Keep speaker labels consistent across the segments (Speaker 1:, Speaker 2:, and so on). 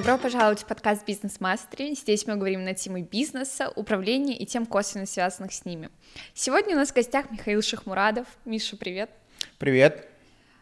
Speaker 1: Добро пожаловать в подкаст «Бизнес Мастере». Здесь мы говорим на темы бизнеса, управления и тем косвенно связанных с ними. Сегодня у нас в гостях Михаил Шахмурадов. Миша, привет.
Speaker 2: Привет.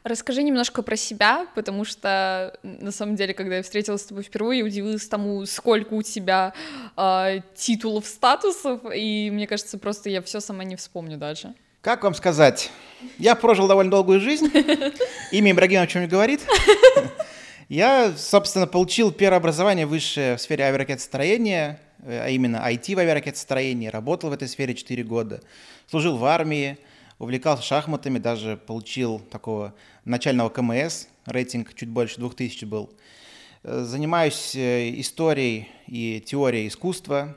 Speaker 1: Расскажи немножко про себя, потому что на самом деле, когда я встретилась с тобой впервые, удивилась тому, сколько у тебя э, титулов, статусов, и мне кажется, просто я все сама не вспомню даже.
Speaker 2: Как вам сказать? Я прожил довольно долгую жизнь. Имя чем не говорит. Я, собственно, получил первое образование высшее в сфере авиаракетостроения, э, а именно IT в авиаракетостроении. Работал в этой сфере 4 года. Служил в армии, увлекался шахматами, даже получил такого начального КМС, рейтинг чуть больше 2000 был. Э, занимаюсь э, историей и теорией искусства,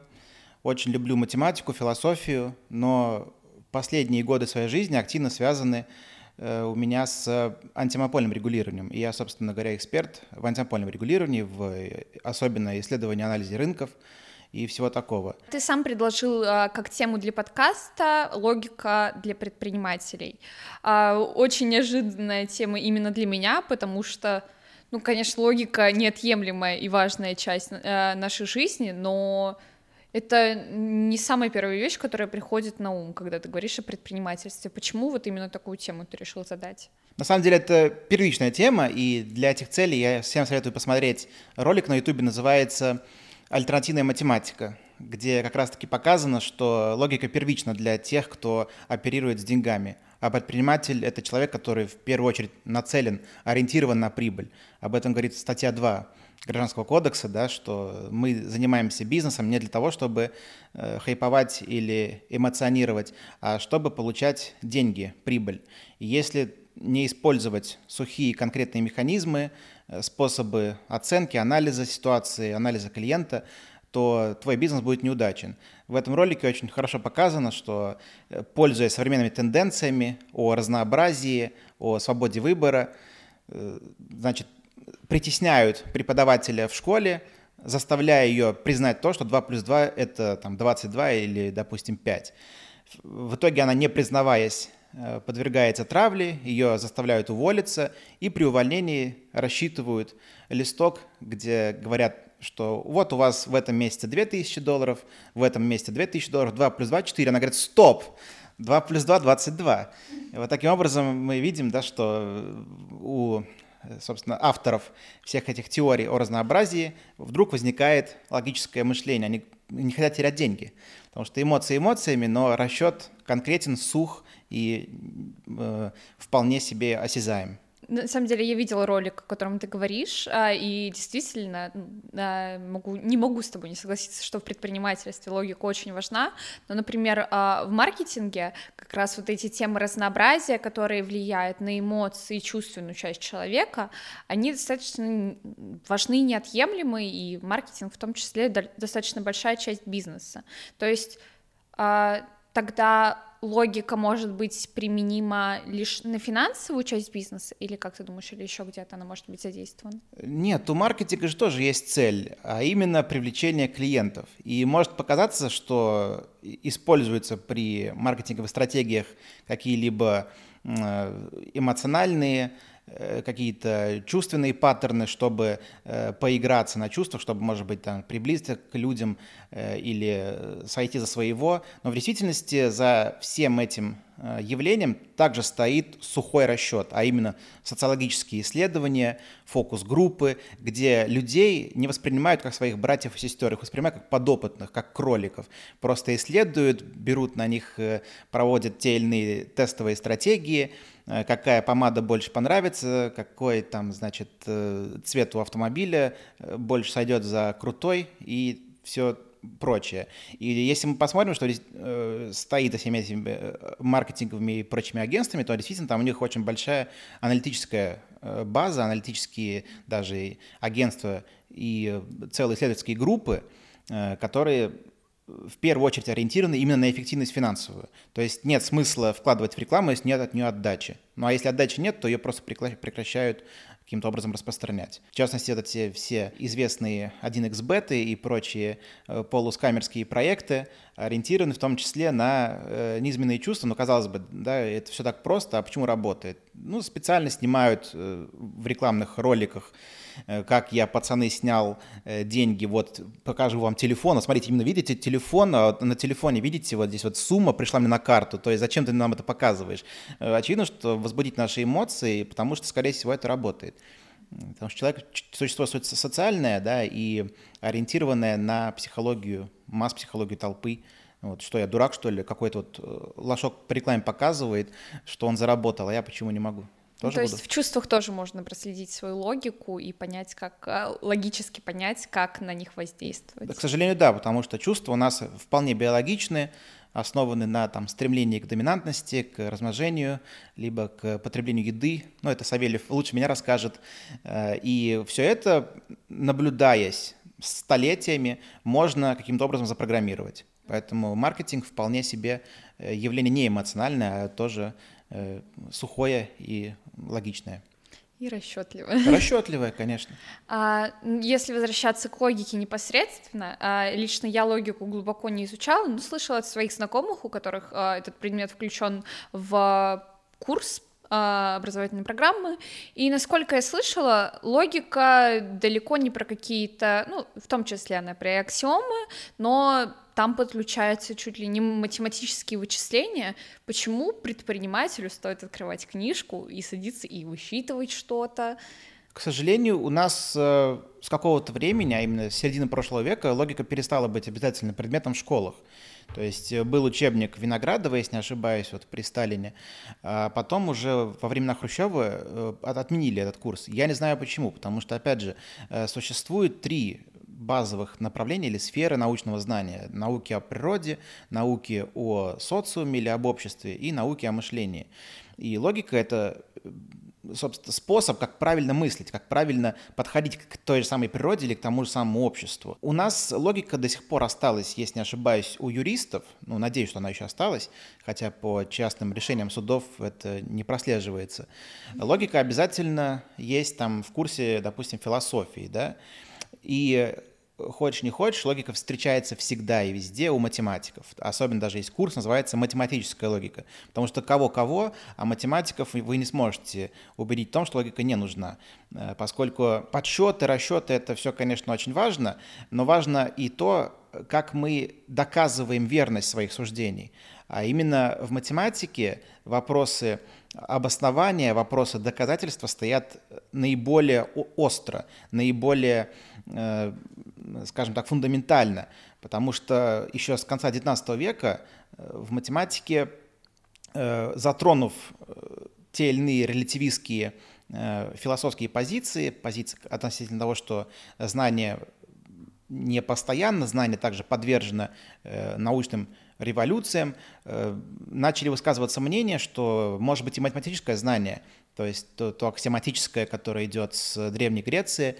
Speaker 2: очень люблю математику, философию, но последние годы своей жизни активно связаны у меня с антимопольным регулированием. И я, собственно говоря, эксперт в антимопольном регулировании, в особенно исследовании анализе рынков, и всего такого.
Speaker 1: Ты сам предложил а, как тему для подкаста логика для предпринимателей. А, очень неожиданная тема именно для меня, потому что, ну, конечно, логика неотъемлемая и важная часть а, нашей жизни, но это не самая первая вещь, которая приходит на ум, когда ты говоришь о предпринимательстве. Почему вот именно такую тему ты решил задать?
Speaker 2: На самом деле это первичная тема, и для этих целей я всем советую посмотреть ролик на YouTube, называется альтернативная математика, где как раз-таки показано, что логика первична для тех, кто оперирует с деньгами. А предприниматель — это человек, который в первую очередь нацелен, ориентирован на прибыль. Об этом говорит статья 2 Гражданского кодекса, да, что мы занимаемся бизнесом не для того, чтобы э, хайповать или эмоционировать, а чтобы получать деньги, прибыль. И если не использовать сухие конкретные механизмы, Э, способы оценки, анализа ситуации, анализа клиента, то твой бизнес будет неудачен. В этом ролике очень хорошо показано, что, э, пользуясь современными тенденциями о разнообразии, о свободе выбора, э, значит, притесняют преподавателя в школе, заставляя ее признать то, что 2 плюс 2 — это там, 22 или, допустим, 5. В итоге она, не признаваясь Э, подвергается травле, ее заставляют уволиться, и при увольнении рассчитывают листок, где говорят, что вот у вас в этом месяце 2000 долларов, в этом месяце 2000 долларов, 2 плюс 2 – 4. Она говорит, стоп, 2 плюс 2 – 22. И вот таким образом мы видим, да, что у собственно, авторов всех этих теорий о разнообразии вдруг возникает логическое мышление. Они не хотят терять деньги, потому что эмоции эмоциями, но расчет конкретен, сух и э, вполне себе осязаем.
Speaker 1: На самом деле я видела ролик, о котором ты говоришь, а, и действительно а, могу, не могу с тобой не согласиться, что в предпринимательстве логика очень важна. Но, например, а, в маркетинге как раз вот эти темы разнообразия, которые влияют на эмоции и чувственную часть человека, они достаточно важны и неотъемлемы, и маркетинг в том числе достаточно большая часть бизнеса. То есть тогда логика может быть применима лишь на финансовую часть бизнеса, или как ты думаешь, или еще где-то она может быть задействована?
Speaker 2: Нет, у маркетинга же тоже есть цель, а именно привлечение клиентов. И может показаться, что используются при маркетинговых стратегиях какие-либо эмоциональные Э, какие-то чувственные паттерны, чтобы э, поиграться на чувствах, чтобы, может быть, там, приблизиться к людям э, или сойти за своего. Но в действительности за всем этим Э, явлением также стоит сухой расчет, а именно социологические исследования, фокус-группы, где людей не воспринимают как своих братьев и сестер, их воспринимают как подопытных, как кроликов. Просто исследуют, берут на них, э, проводят те или иные тестовые стратегии, э, какая помада больше понравится, какой там, значит, цвет у автомобиля больше сойдет за крутой, и все прочее. И если мы посмотрим, что здесь э, стоит за всеми этими э, маркетинговыми и прочими агентствами, то действительно там у них очень большая аналитическая э, база, аналитические даже агентства и целые исследовательские группы, э, которые в первую очередь ориентированы именно на эффективность финансовую. То есть нет смысла вкладывать в рекламу, если нет от нее отдачи. Ну а если отдачи нет, то ее просто прекращают каким-то образом распространять. В частности, это те все известные 1xbet и прочие э, полускамерские проекты, ориентированы в том числе на э, низменные чувства. Но, казалось бы, да, это все так просто, а почему работает? Ну, специально снимают э, в рекламных роликах Э, как я, пацаны, снял деньги, вот покажу вам телефон, а смотрите, именно видите телефон, а на телефоне видите, вот здесь вот сумма пришла мне на карту, то есть зачем ты нам это показываешь? Очевидно, что возбудить наши эмоции, потому что, скорее всего, это работает. Потому что человек – существо социальное, да, и ориентированное на психологию, масс-психологию толпы. Вот, что я дурак, что ли? Какой-то вот лошок по рекламе показывает, что он заработал, а я почему не могу?
Speaker 1: Тоже То буду. есть в чувствах тоже можно проследить свою логику и понять, как а, логически понять, как на них воздействовать.
Speaker 2: Да, к сожалению, да, потому что чувства у нас вполне биологичны, основаны на там, стремлении к доминантности, к размножению, либо к потреблению еды. Ну, это Савельев лучше меня расскажет. Э, и все это, наблюдаясь столетиями, можно каким-то образом запрограммировать. Поэтому маркетинг вполне себе э, явление не эмоциональное, а тоже э, сухое и логичное.
Speaker 1: И расчетливое.
Speaker 2: Расчетливое, конечно.
Speaker 1: А, если возвращаться к логике непосредственно, а, лично я логику глубоко не изучала, но слышала от своих знакомых, у которых а, этот предмет включен в курс а, образовательной программы. И насколько я слышала, логика далеко не про какие-то, ну, в том числе она про аксиомы, но там подключаются чуть ли не математические вычисления. Почему предпринимателю стоит открывать книжку и садиться и высчитывать что-то?
Speaker 2: К сожалению, у нас э, с какого-то времени, а именно с середины прошлого века, логика перестала быть обязательным предметом в школах. То есть э, был учебник Виноградова, если не ошибаюсь, вот при Сталине. А потом уже во времена Хрущева э, отменили этот курс. Я не знаю почему, потому что, опять же, э, существует три базовых направлений или сферы научного знания. Науки о природе, науки о социуме или об обществе и науки о мышлении. И логика — это собственно, способ, как правильно мыслить, как правильно подходить к той же самой природе или к тому же самому обществу. У нас логика до сих пор осталась, если не ошибаюсь, у юристов, ну, надеюсь, что она еще осталась, хотя по частным решениям судов это не прослеживается. Логика обязательно есть там в курсе, допустим, философии, да, и хочешь не хочешь, логика встречается всегда и везде у математиков. Особенно даже есть курс, называется математическая логика. Потому что кого-кого, а математиков вы не сможете убедить в том, что логика не нужна. Э, поскольку подсчеты, расчеты — это все, конечно, очень важно, но важно и то, как мы доказываем верность своих суждений. А именно в математике вопросы обоснования, вопросы доказательства стоят наиболее остро, наиболее, э, скажем так, фундаментально, потому что еще с конца XIX века э, в математике, э, затронув те или иные релятивистские философские позиции, позиции относительно того, что знание не постоянно, знание также подвержено научным революциям, э, начали высказываться мнения, что может быть и математическое знание, то есть то, то аксиоматическое, которое идет с Древней Греции,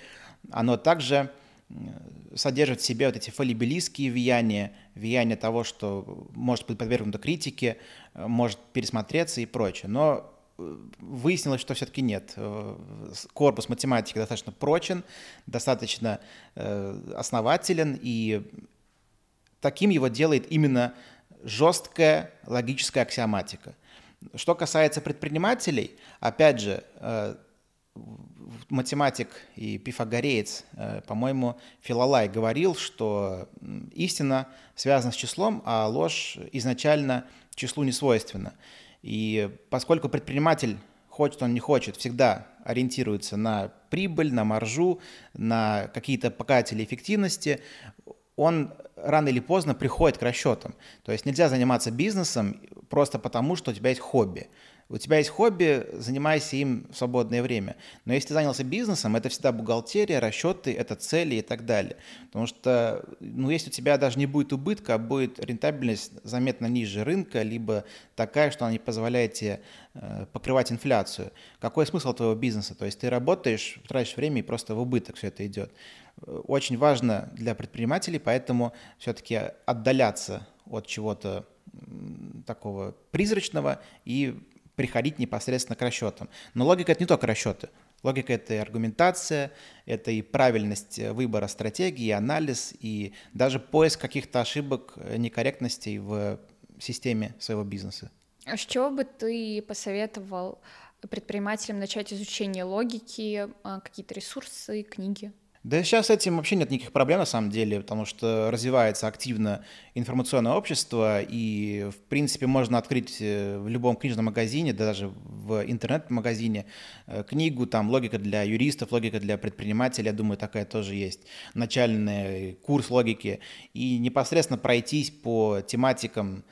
Speaker 2: оно также содержит в себе вот эти фалибелистские влияния, влияние того, что может быть подвергнуто критике, э, может пересмотреться и прочее. Но э, выяснилось, что все-таки нет. Корпус математики достаточно прочен, достаточно основателен, и таким его делает именно жесткая логическая аксиоматика. Что касается предпринимателей, опять же, э, математик и пифагореец, э, по-моему, Филолай говорил, что истина связана с числом, а ложь изначально числу не свойственна. И поскольку предприниматель, хочет он не хочет, всегда ориентируется на прибыль, на маржу, на какие-то показатели эффективности, он рано или поздно приходит к расчетам. То есть нельзя заниматься бизнесом просто потому, что у тебя есть хобби. У тебя есть хобби, занимайся им в свободное время. Но если ты занялся бизнесом, это всегда бухгалтерия, расчеты, это цели и так далее. Потому что, ну, если у тебя даже не будет убытка, а будет рентабельность заметно ниже рынка, либо такая, что она не позволяет тебе э, покрывать инфляцию, какой смысл твоего бизнеса? То есть ты работаешь, тратишь время и просто в убыток все это идет. Очень важно для предпринимателей, поэтому все-таки отдаляться от чего-то такого призрачного и приходить непосредственно к расчетам. Но логика — это не только расчеты. Логика — это и аргументация, это и правильность выбора стратегии, и анализ, и даже поиск каких-то ошибок, некорректностей в системе своего бизнеса.
Speaker 1: А с чего бы ты посоветовал предпринимателям начать изучение логики, а, какие-то ресурсы, книги?
Speaker 2: Да сейчас этим вообще нет никаких проблем на самом деле, потому что развивается активно информационное общество, и, в принципе, можно открыть э, в любом книжном магазине, даже в интернет-магазине, э, книгу, там, логика для юристов, логика для предпринимателей, я думаю, такая тоже есть, начальный курс логики, и непосредственно пройтись по тематикам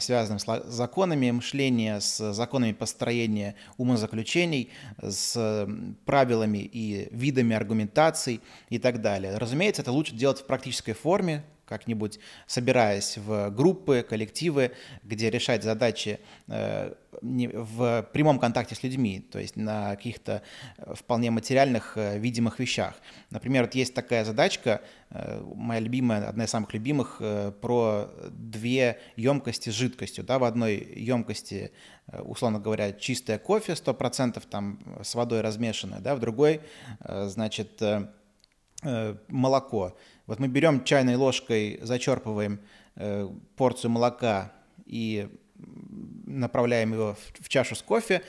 Speaker 2: связанным с законами мышления, с законами построения умозаключений, с правилами и видами аргументаций и так далее. Разумеется, это лучше делать в практической форме, как-нибудь собираясь в группы, коллективы, где решать задачи э, в прямом контакте с людьми, то есть на каких-то э, вполне материальных, э, видимых вещах. Например, вот есть такая задачка, моя любимая, одна из самых любимых, про две емкости с жидкостью. Да, в одной емкости, условно говоря, чистое кофе, 100% там с водой размешанное, да, в другой, значит, молоко. Вот мы берем чайной ложкой, зачерпываем э, порцию молока и направляем его в, в чашу с кофе,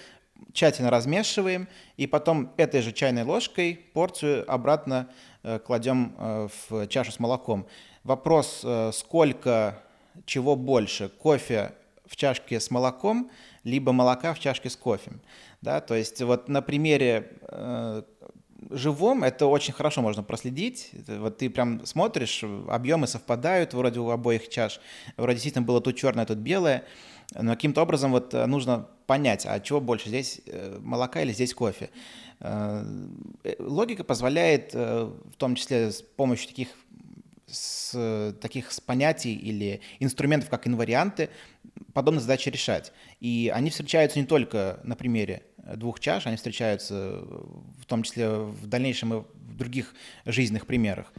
Speaker 2: тщательно размешиваем, и потом этой же чайной ложкой порцию обратно э, кладем э, в чашу с молоком. Вопрос, э, сколько, чего больше, кофе в чашке с молоком, либо молока в чашке с кофе. Да, то есть вот на примере э, живом это очень хорошо можно проследить. Вот ты прям смотришь, объемы совпадают вроде у обоих чаш. Вроде действительно было тут черное, тут белое. Но каким-то образом вот э, нужно понять, а чего больше, здесь э, молока или здесь кофе. Э, логика позволяет, в том числе с помощью таких с таких с понятий или инструментов, как инварианты, подобные задачи решать. И они встречаются не только на примере двух чаш, они встречаются в том числе в дальнейшем и в других жизненных примерах.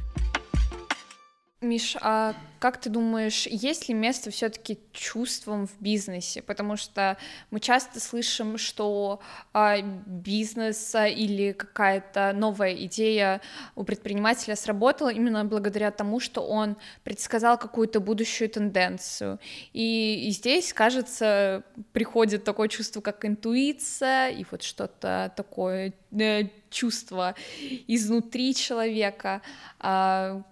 Speaker 1: Миш, а как ты думаешь, есть ли место все-таки чувствам в бизнесе? Потому что мы часто слышим, что а, бизнес или какая-то новая идея у предпринимателя сработала именно благодаря тому, что он предсказал какую-то будущую тенденцию. И, и здесь, кажется, приходит такое чувство, как интуиция, и вот что-то такое э, чувство изнутри человека. А,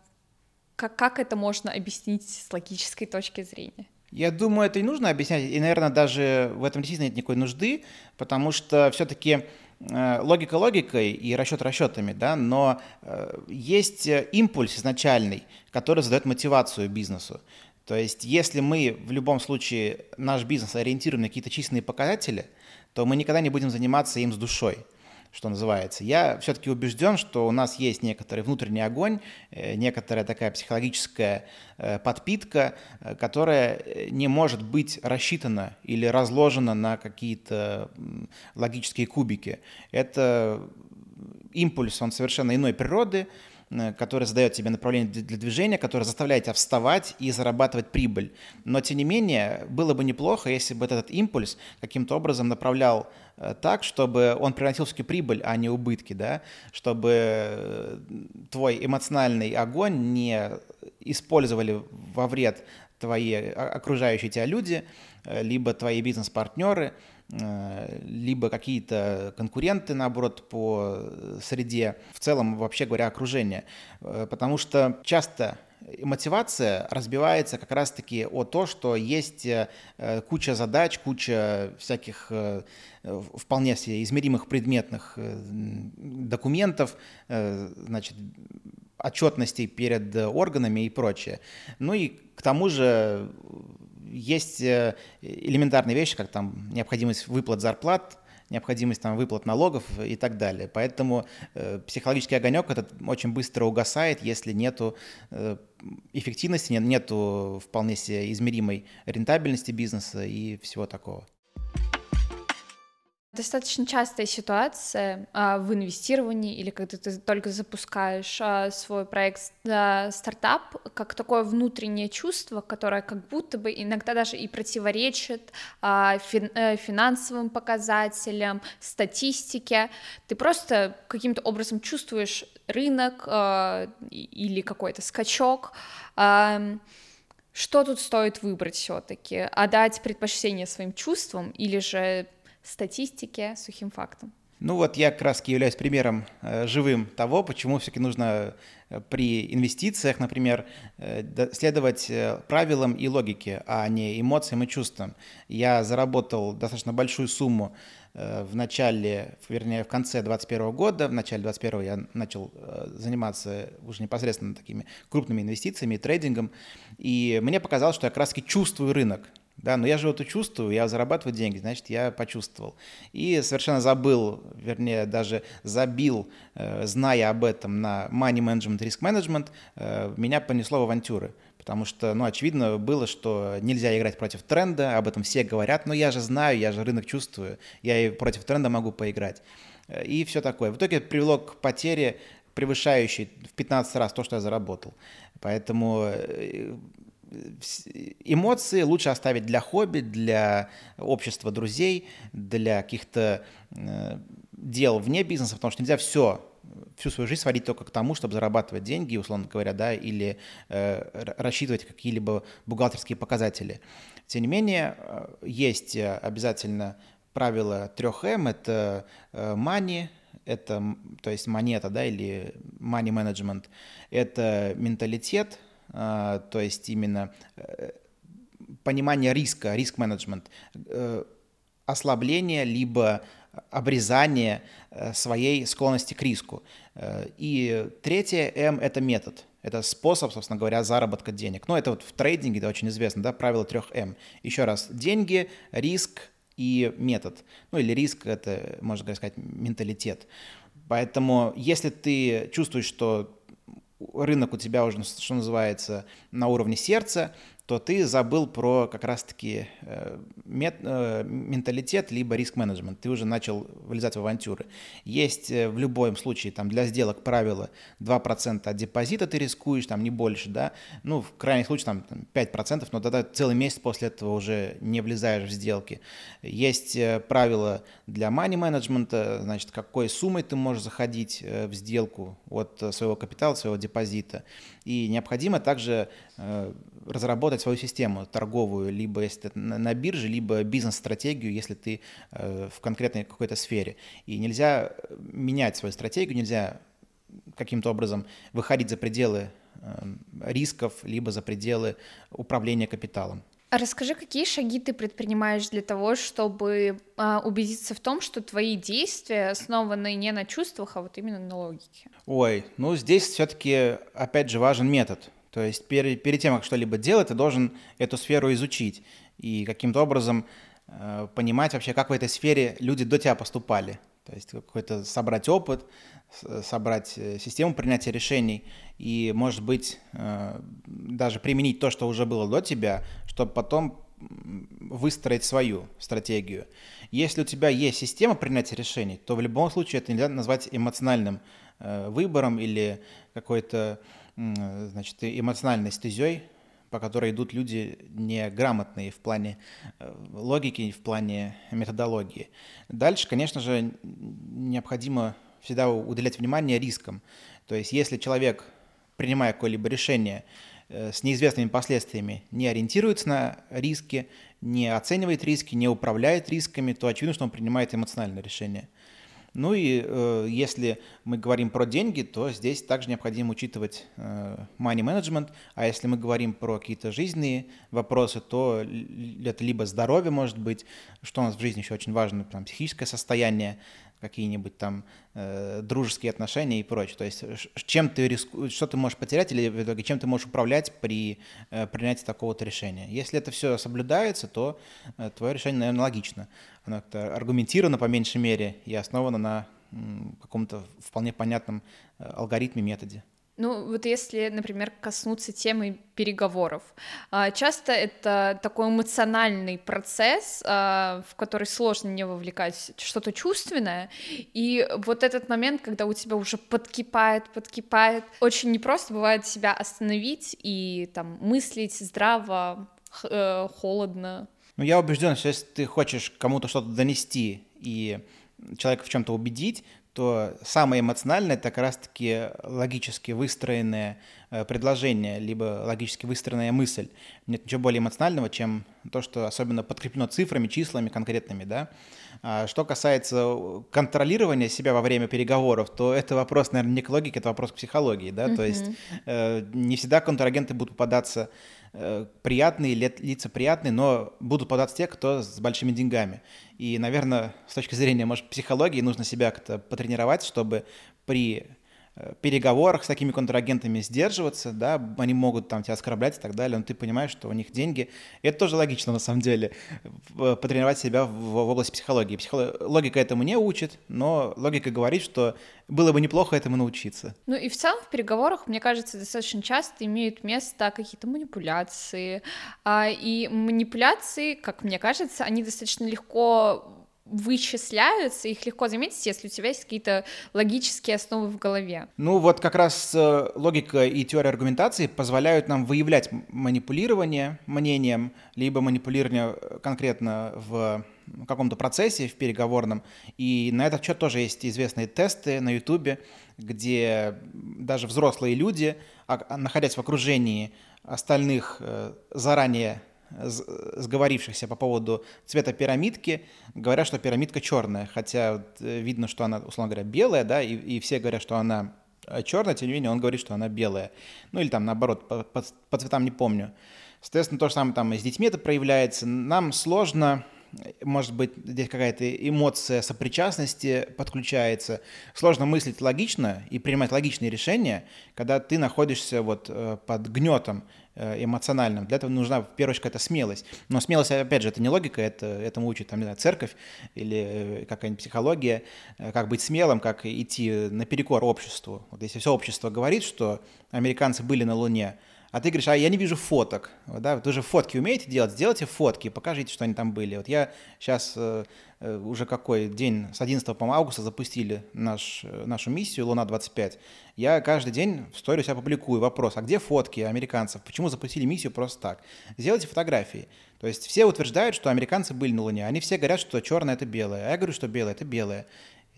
Speaker 1: как, как это можно объяснить с логической точки зрения?
Speaker 2: Я думаю, это и нужно объяснять, и, наверное, даже в этом действительно нет никакой нужды, потому что все-таки э, логика логикой и расчет расчетами, да, но э, есть импульс изначальный, который задает мотивацию бизнесу. То есть, если мы в любом случае наш бизнес ориентируем на какие-то численные показатели, то мы никогда не будем заниматься им с душой что называется. Я все-таки убежден, что у нас есть некоторый внутренний огонь, э, некоторая такая психологическая э, подпитка, э, которая не может быть рассчитана или разложена на какие-то логические кубики. Это импульс, он совершенно иной природы, который задает тебе направление для движения, который заставляет тебя вставать и зарабатывать прибыль. Но, тем не менее, было бы неплохо, если бы этот импульс каким-то образом направлял э, так, чтобы он приносил все-таки прибыль, а не убытки, да? чтобы э, твой эмоциональный огонь не использовали во вред твои окружающие тебя люди, либо твои бизнес-партнеры, Э, либо какие-то конкуренты, наоборот, по среде, в целом, вообще говоря, окружение. Э, потому что часто мотивация разбивается как раз-таки о то, что есть э, куча задач, куча всяких вполне себе измеримых предметных документов, значит, отчетностей перед органами и прочее. Ну и к тому же есть э, элементарные вещи, как там необходимость выплат зарплат, необходимость там выплат налогов и так далее. Поэтому э, психологический огонек этот очень быстро угасает, если нету э, эффективности, нет, нету вполне себе измеримой рентабельности бизнеса и всего такого.
Speaker 1: Достаточно частая ситуация а, в инвестировании или когда ты только запускаешь а, свой проект а, стартап, как такое внутреннее чувство, которое как будто бы иногда даже и противоречит а, фин, а, финансовым показателям, статистике. Ты просто каким-то образом чувствуешь рынок а, или какой-то скачок. А, что тут стоит выбрать все-таки? Отдать предпочтение своим чувствам или же статистике, сухим фактом.
Speaker 2: Ну вот я как раз являюсь примером э, живым того, почему все-таки нужно э, при инвестициях, например, э, следовать э, правилам и логике, а не эмоциям и чувствам. Я заработал достаточно большую сумму э, в начале, вернее, в конце 2021 года. В начале 2021 я начал э, заниматься уже непосредственно такими крупными инвестициями и трейдингом. И мне показалось, что я как раз чувствую рынок. Да, но я же это чувствую, я зарабатываю деньги, значит, я почувствовал. И совершенно забыл, вернее, даже забил, э, зная об этом на money management, risk management, э, меня понесло в авантюры. Потому что, ну, очевидно было, что нельзя играть против тренда, об этом все говорят, но я же знаю, я же рынок чувствую, я и против тренда могу поиграть. Э, и все такое. В итоге привело к потере, превышающей в 15 раз то, что я заработал. Поэтому эмоции лучше оставить для хобби, для общества друзей, для каких-то э, дел вне бизнеса, потому что нельзя все всю свою жизнь сводить только к тому, чтобы зарабатывать деньги, условно говоря, да, или э, рассчитывать какие-либо бухгалтерские показатели. Тем не менее, э, есть обязательно правило 3М, это э, money, это, то есть монета, да, или money management, это менталитет, то есть именно э, понимание риска, риск-менеджмент, э, ослабление либо обрезание э, своей склонности к риску. И третье М – это метод. Это способ, собственно говоря, заработка денег. Ну, это вот в трейдинге, это очень известно, да, правило трех М. Еще раз, деньги, риск и метод. Ну, или риск – это, можно сказать, менталитет. Поэтому, если ты чувствуешь, что рынок у тебя уже, что называется, на уровне сердца, то ты забыл про как раз-таки э, мет, э, менталитет либо риск-менеджмент. Ты уже начал вылезать в авантюры. Есть э, в любом случае там для сделок правило 2% от депозита ты рискуешь, там не больше, да. Ну, в крайнем случае там 5%, но тогда целый месяц после этого уже не влезаешь в сделки. Есть правила для money менеджмента, значит, какой суммой ты можешь заходить в сделку от своего капитала, своего депозита. И необходимо также разработать свою систему торговую, либо если ты на бирже, либо бизнес-стратегию, если ты э, в конкретной какой-то сфере. И нельзя э, менять свою стратегию, нельзя каким-то образом выходить за пределы э, рисков, либо за пределы управления капиталом.
Speaker 1: А расскажи, какие шаги ты предпринимаешь для того, чтобы а, убедиться в том, что твои действия основаны не на чувствах, а вот именно на логике?
Speaker 2: Ой, ну здесь все-таки опять же важен метод. То есть перед, перед тем, как что-либо делать, ты должен эту сферу изучить и каким-то образом э, понимать вообще, как в этой сфере люди до тебя поступали. То есть какой-то собрать опыт, собрать э, систему принятия решений и, может быть, э, даже применить то, что уже было до тебя, чтобы потом выстроить свою стратегию. Если у тебя есть система принятия решений, то в любом случае это нельзя назвать эмоциональным э, выбором или какой-то значит, эмоциональной стезей, по которой идут люди неграмотные в плане э, логики, в плане методологии. Дальше, конечно же, необходимо всегда уделять внимание рискам. То есть если человек, принимая какое-либо решение э, с неизвестными последствиями, не ориентируется на риски, не оценивает риски, не управляет рисками, то очевидно, что он принимает эмоциональное решение. Ну и э, если мы говорим про деньги, то здесь также необходимо учитывать э, money management, а если мы говорим про какие-то жизненные вопросы, то это либо здоровье может быть, что у нас в жизни еще очень важно, там, психическое состояние, какие-нибудь там э, дружеские отношения и прочее. То есть чем ты риску... что ты можешь потерять или в итоге чем ты можешь управлять при э, принятии такого-то решения. Если это все соблюдается, то э, твое решение, наверное, логично. Оно аргументировано по меньшей мере и основано на каком-то вполне понятном э, алгоритме, методе.
Speaker 1: Ну, вот если, например, коснуться темы переговоров, а, часто это такой эмоциональный процесс, а, в который сложно не вовлекать что-то чувственное, и вот этот момент, когда у тебя уже подкипает, подкипает, очень непросто бывает себя остановить и там мыслить здраво, э, холодно.
Speaker 2: Ну, я убежден, что если ты хочешь кому-то что-то донести и человека в чем-то убедить, то самое эмоциональное — это как раз-таки логически выстроенное предложение, либо логически выстроенная мысль. Нет ничего более эмоционального, чем то, что особенно подкреплено цифрами, числами конкретными, да. А что касается контролирования себя во время переговоров, то это вопрос, наверное, не к логике, это вопрос к психологии, да, mm-hmm. то есть э, не всегда контрагенты будут попадаться Э, приятные, лица приятные, но будут податься те, кто с большими деньгами. И, наверное, с точки зрения, может, психологии, нужно себя как-то потренировать, чтобы при Э, переговорах с такими контрагентами сдерживаться, да, они могут там тебя оскорблять и так далее, но ты понимаешь, что у них деньги. И это тоже логично на самом деле, потренировать себя в, в области психологии. Психолог... Логика этому не учит, но логика говорит, что было бы неплохо этому научиться.
Speaker 1: Ну и в целом в переговорах, мне кажется, достаточно часто имеют место какие-то манипуляции. А, и манипуляции, как мне кажется, они достаточно легко вычисляются, их легко заметить, если у тебя есть какие-то логические основы в голове.
Speaker 2: Ну вот как раз э, логика и теория аргументации позволяют нам выявлять манипулирование мнением, либо манипулирование э, конкретно в каком-то процессе, в переговорном. И на этот счет тоже есть известные тесты на Ютубе, где даже взрослые люди, а, находясь в окружении остальных э, заранее сговорившихся по поводу цвета пирамидки, говорят, что пирамидка черная, хотя э, видно, что она, условно говоря, белая, да, и, и все говорят, что она э, черная, тем не менее он говорит, что она белая. Ну или там наоборот, по, по, по цветам не помню. Соответственно, то же самое там и с детьми это проявляется. Нам сложно может быть, здесь какая-то эмоция сопричастности подключается. Сложно мыслить логично и принимать логичные решения, когда ты находишься вот э, под гнетом Э, эмоциональным. Для этого нужна, в первую очередь, какая-то смелость. Но смелость, опять же, это не логика, это, этому учит, там, не знаю, церковь или э, какая-нибудь психология, как быть смелым, как идти наперекор обществу. Вот если все общество говорит, что американцы были на Луне, а ты говоришь, а я не вижу фоток, да, вы же фотки умеете делать, сделайте фотки, покажите, что они там были. Вот я сейчас э, уже какой день, с 11 по августа запустили наш, нашу миссию «Луна-25», я каждый день в сторис публикую вопрос, а где фотки американцев, почему запустили миссию просто так? Сделайте фотографии. То есть все утверждают, что американцы были на Луне, они все говорят, что черное это белое, а я говорю, что белое это белое.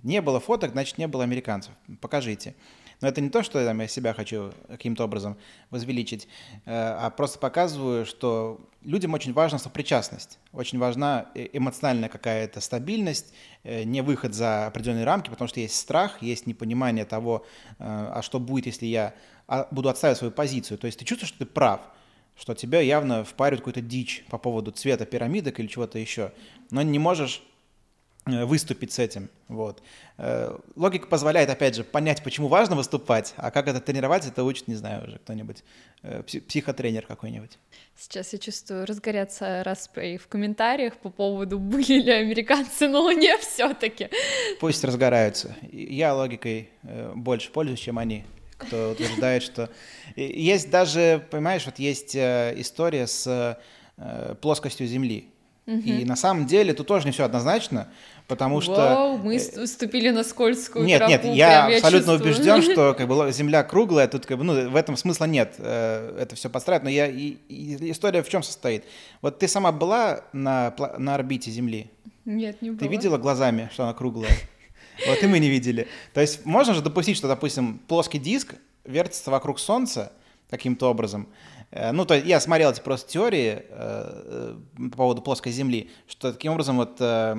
Speaker 2: Не было фоток, значит не было американцев. Покажите. Но это не то, что там, я себя хочу каким-то образом возвеличить, э, а просто показываю, что людям очень важна сопричастность, очень важна э, эмоциональная какая-то стабильность, э, не выход за определенные рамки, потому что есть страх, есть непонимание того, а что будет, если я а, буду отставить свою позицию. То есть ты чувствуешь, что ты прав, что тебя явно впаривают какую-то дичь по поводу цвета пирамидок или чего-то еще, но не можешь выступить с этим. Вот. Э, логика позволяет, опять же, понять, почему важно выступать, а как это тренировать, это учит, не знаю, уже кто-нибудь, э, психотренер какой-нибудь.
Speaker 1: Сейчас я чувствую разгорятся распри в комментариях по поводу, были ли американцы на Луне все таки
Speaker 2: Пусть разгораются. Я логикой больше пользуюсь, чем они кто утверждает, что... Есть даже, понимаешь, вот есть история с плоскостью Земли. И на самом деле тут тоже не все однозначно, потому что...
Speaker 1: Вау, мы вступили на скользкую
Speaker 2: Нет,
Speaker 1: тропу,
Speaker 2: нет, я абсолютно я убежден, что как бы Земля круглая, тут как бы, ну, в этом смысла нет, э, это все подстраивать, но я, и, и история в чем состоит? Вот ты сама была на, на орбите Земли?
Speaker 1: Нет, не была.
Speaker 2: Ты видела глазами, что она круглая? Вот и мы не видели. То есть можно же допустить, что, допустим, плоский диск вертится вокруг Солнца каким-то образом, Э, ну, то есть я смотрел эти просто теории э, по поводу плоской Земли, что таким образом вот э,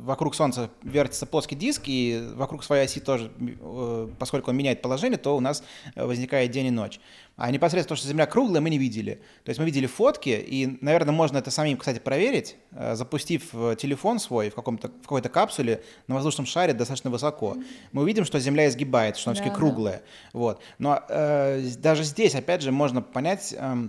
Speaker 2: вокруг Солнца вертится плоский диск, и вокруг своей оси тоже, э, поскольку он меняет положение, то у нас возникает день и ночь. А непосредственно то, что Земля круглая, мы не видели. То есть мы видели фотки, и, наверное, можно это самим, кстати, проверить, э, запустив э, телефон свой в, каком-то, в какой-то капсуле на воздушном шаре достаточно высоко. Мы увидим, что Земля изгибается, что она да, все-таки круглая. Да. Вот. Но э, даже здесь, опять же, можно понять... Э, э,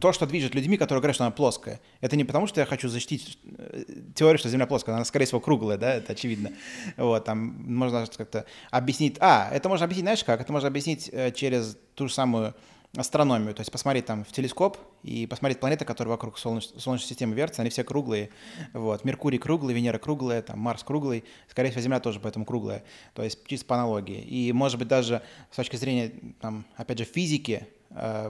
Speaker 2: то, что движет людьми, которые говорят, что она плоская. Это не потому, что я хочу защитить э, теорию, что Земля плоская, она, скорее всего, круглая, да, это очевидно. Вот, там можно как-то объяснить... А, это можно объяснить, знаешь как? Это можно объяснить э, через ту же самую астрономию, то есть посмотреть там в телескоп и посмотреть планеты, которые вокруг Солнеч... Солнечной системы вертятся, они все круглые. Вот. Меркурий круглый, Венера круглая, там, Марс круглый, скорее всего, Земля тоже поэтому круглая, то есть чисто по аналогии. И, может быть, даже с точки зрения, там, опять же, физики, э,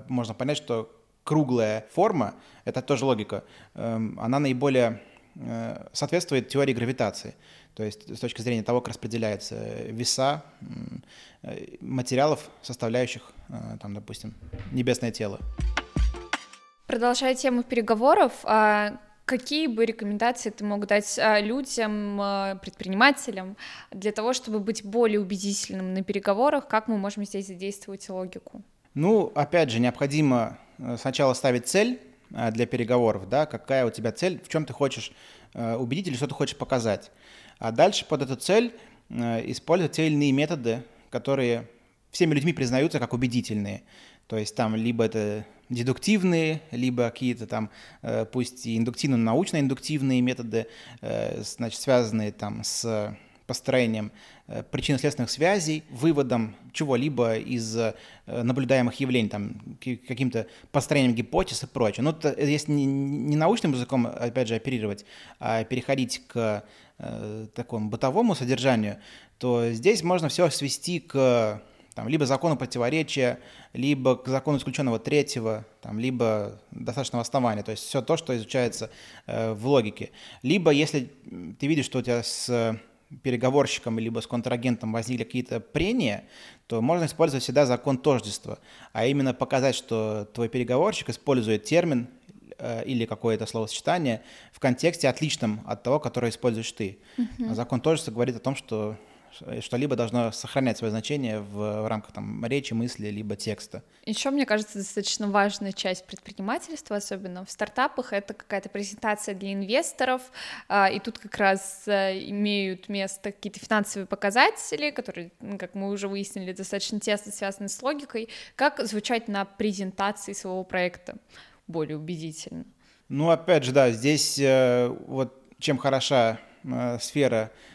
Speaker 2: можно понять, что круглая форма, это тоже логика, э, она наиболее э, соответствует теории гравитации. То есть с точки зрения того, как распределяются веса э, материалов, составляющих, э, там, допустим, небесное тело.
Speaker 1: Продолжая тему переговоров, а какие бы рекомендации ты мог дать а, людям, а, предпринимателям для того, чтобы быть более убедительным на переговорах? Как мы можем здесь задействовать логику?
Speaker 2: Ну, опять же, необходимо сначала ставить цель для переговоров, да, какая у тебя цель, в чем ты хочешь убедить или что ты хочешь показать. А дальше под эту цель э, использовать те или иные методы, которые всеми людьми признаются как убедительные. То есть там либо это дедуктивные, либо какие-то там, э, пусть и индуктивно-научно-индуктивные методы, э, значит, связанные там с построением причинно-следственных связей, выводом чего-либо из наблюдаемых явлений, там, каким-то построением гипотез и прочее. Но это, если не научным языком, опять же, оперировать, а переходить к э, такому бытовому содержанию, то здесь можно все свести к там, либо закону противоречия, либо к закону исключенного третьего, там, либо достаточного основания, то есть все то, что изучается э, в логике. Либо если ты видишь, что у тебя с переговорщиком либо с контрагентом возникли какие-то прения, то можно использовать всегда закон тождества, а именно показать, что твой переговорщик использует термин Э, или какое-то словосочетание в контексте отличном от того, которое используешь ты. Uh-huh. Закон тоже говорит о том, что что-либо должно сохранять свое значение в, рамках там, речи, мысли, либо текста.
Speaker 1: Еще, мне кажется, достаточно важная часть предпринимательства, особенно в стартапах, это какая-то презентация для инвесторов, а, и тут как раз а, имеют место какие-то финансовые показатели, которые, как мы уже выяснили, достаточно тесно связаны с логикой, как звучать на презентации своего проекта более убедительно.
Speaker 2: Ну, опять же, да, здесь э, вот чем хороша э, сфера э,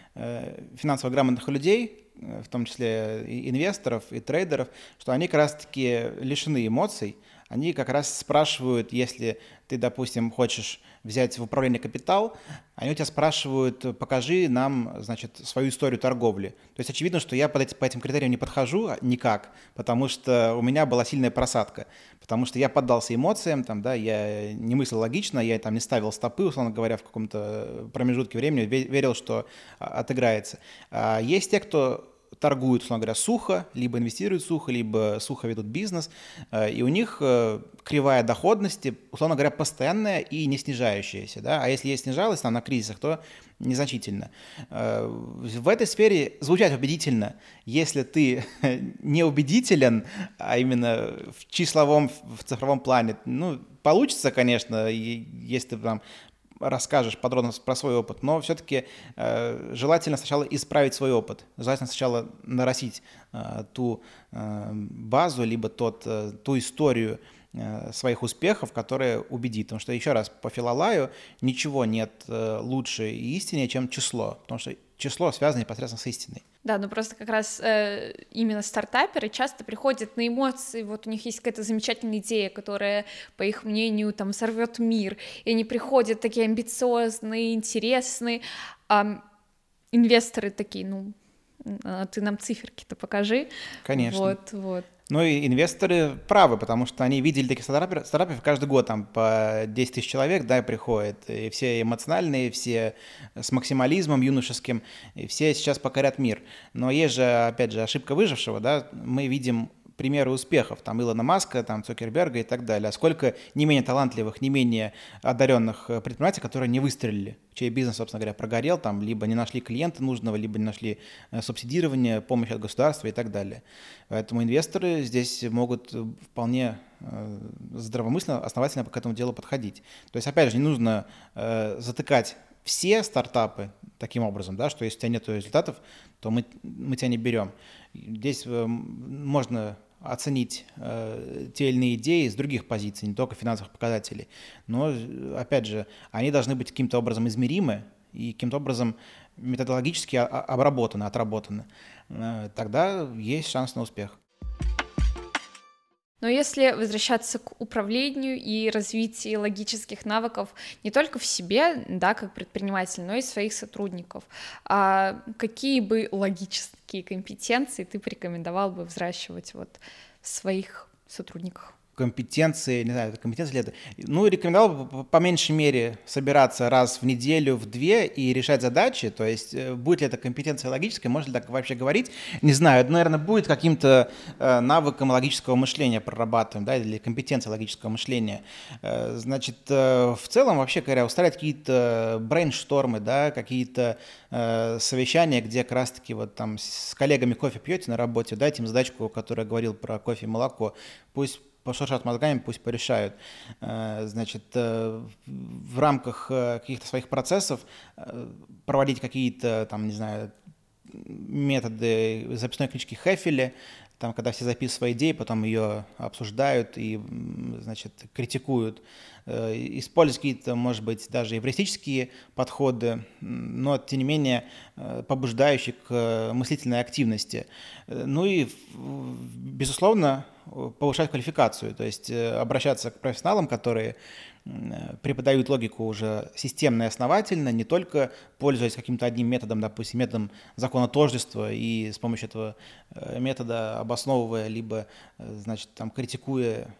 Speaker 2: финансово грамотных людей, э, в том числе и инвесторов, и трейдеров, что они как раз-таки лишены эмоций, они как раз спрашивают, если ты, допустим, хочешь взять в управление капитал, они у тебя спрашивают, покажи нам, значит, свою историю торговли. То есть очевидно, что я под эти, по этим критериям не подхожу никак, потому что у меня была сильная просадка, потому что я поддался эмоциям, там, да, я не мыслил логично, я там не ставил стопы, условно говоря, в каком-то промежутке времени, верил, что а, отыграется. А есть те, кто торгуют, условно говоря, сухо, либо инвестируют сухо, либо сухо ведут бизнес, э, и у них э, кривая доходности, условно говоря, постоянная и не снижающаяся, да, а если есть снижалась там на кризисах, то незначительно. Э, в этой сфере звучать убедительно, если ты не убедителен, а именно в числовом, в цифровом плане, ну, получится, конечно, если ты там расскажешь подробно про свой опыт, но все-таки э, желательно сначала исправить свой опыт, желательно сначала нарастить э, ту э, базу, либо тот, э, ту историю э, своих успехов, которая убедит. Потому что, еще раз, по Филолаю ничего нет э, лучше и истиннее, чем число, потому что число связано непосредственно с истиной.
Speaker 1: Да, ну просто как раз э, именно стартаперы часто приходят на эмоции, вот у них есть какая-то замечательная идея, которая, по их мнению, там сорвет мир, и они приходят такие амбициозные, интересные, а инвесторы такие, ну, а ты нам циферки-то покажи.
Speaker 2: Конечно.
Speaker 1: Вот, вот.
Speaker 2: Ну и инвесторы правы, потому что они видели таких стартаперов, стартаперов каждый год там по 10 тысяч человек, да, приходят, и все эмоциональные, все с максимализмом юношеским, и все сейчас покорят мир. Но есть же, опять же, ошибка выжившего, да, мы видим примеры успехов, там Илона Маска, там Цукерберга и так далее. А сколько не менее талантливых, не менее одаренных э, предпринимателей, которые не выстрелили, чей бизнес, собственно говоря, прогорел, там либо не нашли клиента нужного, либо не нашли э, субсидирование, помощь от государства и так далее. Поэтому инвесторы здесь могут вполне э, здравомысленно, основательно к этому делу подходить. То есть, опять же, не нужно затыкать все стартапы таким образом, да, что если у тебя нет результатов, то мы, мы тебя не берем. Здесь можно оценить э, те или иные идеи с других позиций, не только финансовых показателей. Но, опять же, они должны быть каким-то образом измеримы и каким-то образом методологически обработаны, отработаны. Э, тогда есть шанс на успех.
Speaker 1: Но если возвращаться к управлению и развитию логических навыков не только в себе, да, как предприниматель, но и своих сотрудников, а какие бы логические компетенции ты порекомендовал бы взращивать вот в своих сотрудниках?
Speaker 2: Компетенции, не знаю, компетенции ли это. Ну, рекомендовал бы по меньшей мере собираться раз в неделю, в две и решать задачи. То есть э, будет ли это компетенция логическая, можно ли так вообще говорить? Не знаю, это, наверное, будет каким-то э, навыком логического мышления прорабатываем, да, или компетенцией логического мышления. Э, значит, в целом, вообще говоря, устраивать какие-то брейнштормы, да, какие-то совещания, где как раз-таки вот там с коллегами кофе пьете на работе, дайте им задачку, которая говорил про кофе и молоко, пусть пошуршат мозгами, пусть порешают. Э, значит, э, в рамках э, каких-то своих процессов проводить какие-то, там, не знаю, методы записной книжки Хефеля, там, когда все записывают свои идеи, потом ее обсуждают и, значит, критикуют. Использовать какие-то, может быть, даже эвристические подходы, но, тем не менее, побуждающие к мыслительной активности. Ну и, безусловно, повышать квалификацию, то есть э, обращаться к профессионалам, которые преподают логику уже системно и основательно, не только пользуясь каким-то одним методом, допустим, методом закона тождества и с помощью этого э, метода обосновывая, либо, э, значит, там, критикуя,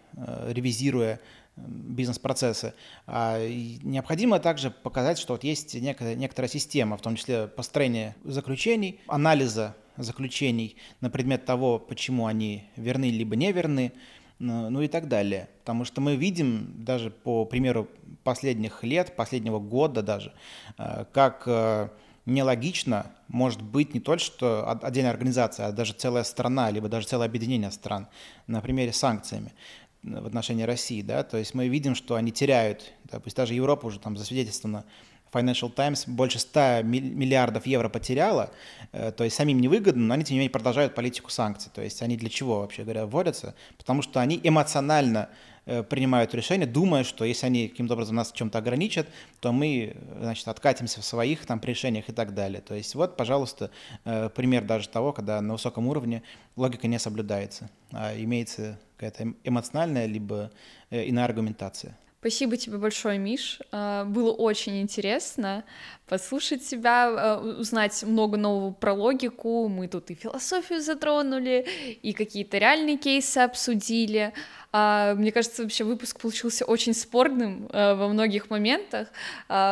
Speaker 2: ревизируя бизнес-процессы. А необходимо также показать, что вот есть некая, некоторая система, в том числе построение заключений, анализа заключений на предмет того, почему они верны либо не верны, ну и так далее. Потому что мы видим даже по примеру последних лет, последнего года даже, э, как э, нелогично может быть не только что отдельная организация, а даже целая страна, либо даже целое объединение стран, на примере санкциями в отношении России, да, то есть мы видим, что они теряют, да, пусть даже Европа уже там засвидетельствована Financial Times больше 100 миллиардов евро потеряла, э, то есть самим невыгодно, но они, тем не менее, продолжают политику санкций. То есть они для чего, вообще говоря, вводятся? Потому что они эмоционально э, принимают решения, думая, что если они каким-то образом нас чем-то ограничат, то мы, значит, откатимся в своих там решениях и так далее. То есть вот, пожалуйста, э, пример даже того, когда на высоком уровне логика не соблюдается, а имеется какая-то эмоциональная либо иная аргументация.
Speaker 1: Спасибо тебе большое, Миш. А, было очень интересно послушать тебя, а, узнать много нового про логику. Мы тут и философию затронули, и какие-то реальные кейсы обсудили. А, мне кажется, вообще выпуск получился очень спорным во многих моментах.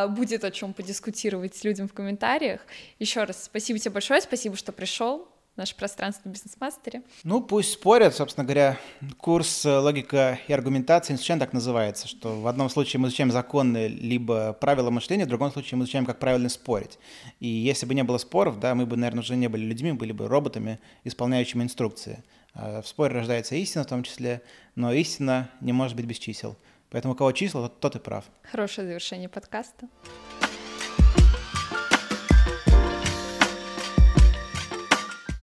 Speaker 1: Будет о чем подискутировать с людям в комментариях. Еще раз спасибо тебе большое, спасибо, что пришел наше пространство в бизнес-мастере.
Speaker 2: Ну, пусть спорят, собственно говоря. Курс э, «Логика и аргументация» случайно так называется, что в одном случае мы изучаем законы либо правила мышления, в другом случае мы изучаем, как правильно спорить. И если бы не было споров, да, мы бы, наверное, уже не были людьми, были бы роботами, исполняющими инструкции. А в споре рождается истина в том числе, но истина не может быть без чисел. Поэтому у кого числа, тот, тот и прав.
Speaker 1: Хорошее завершение подкаста.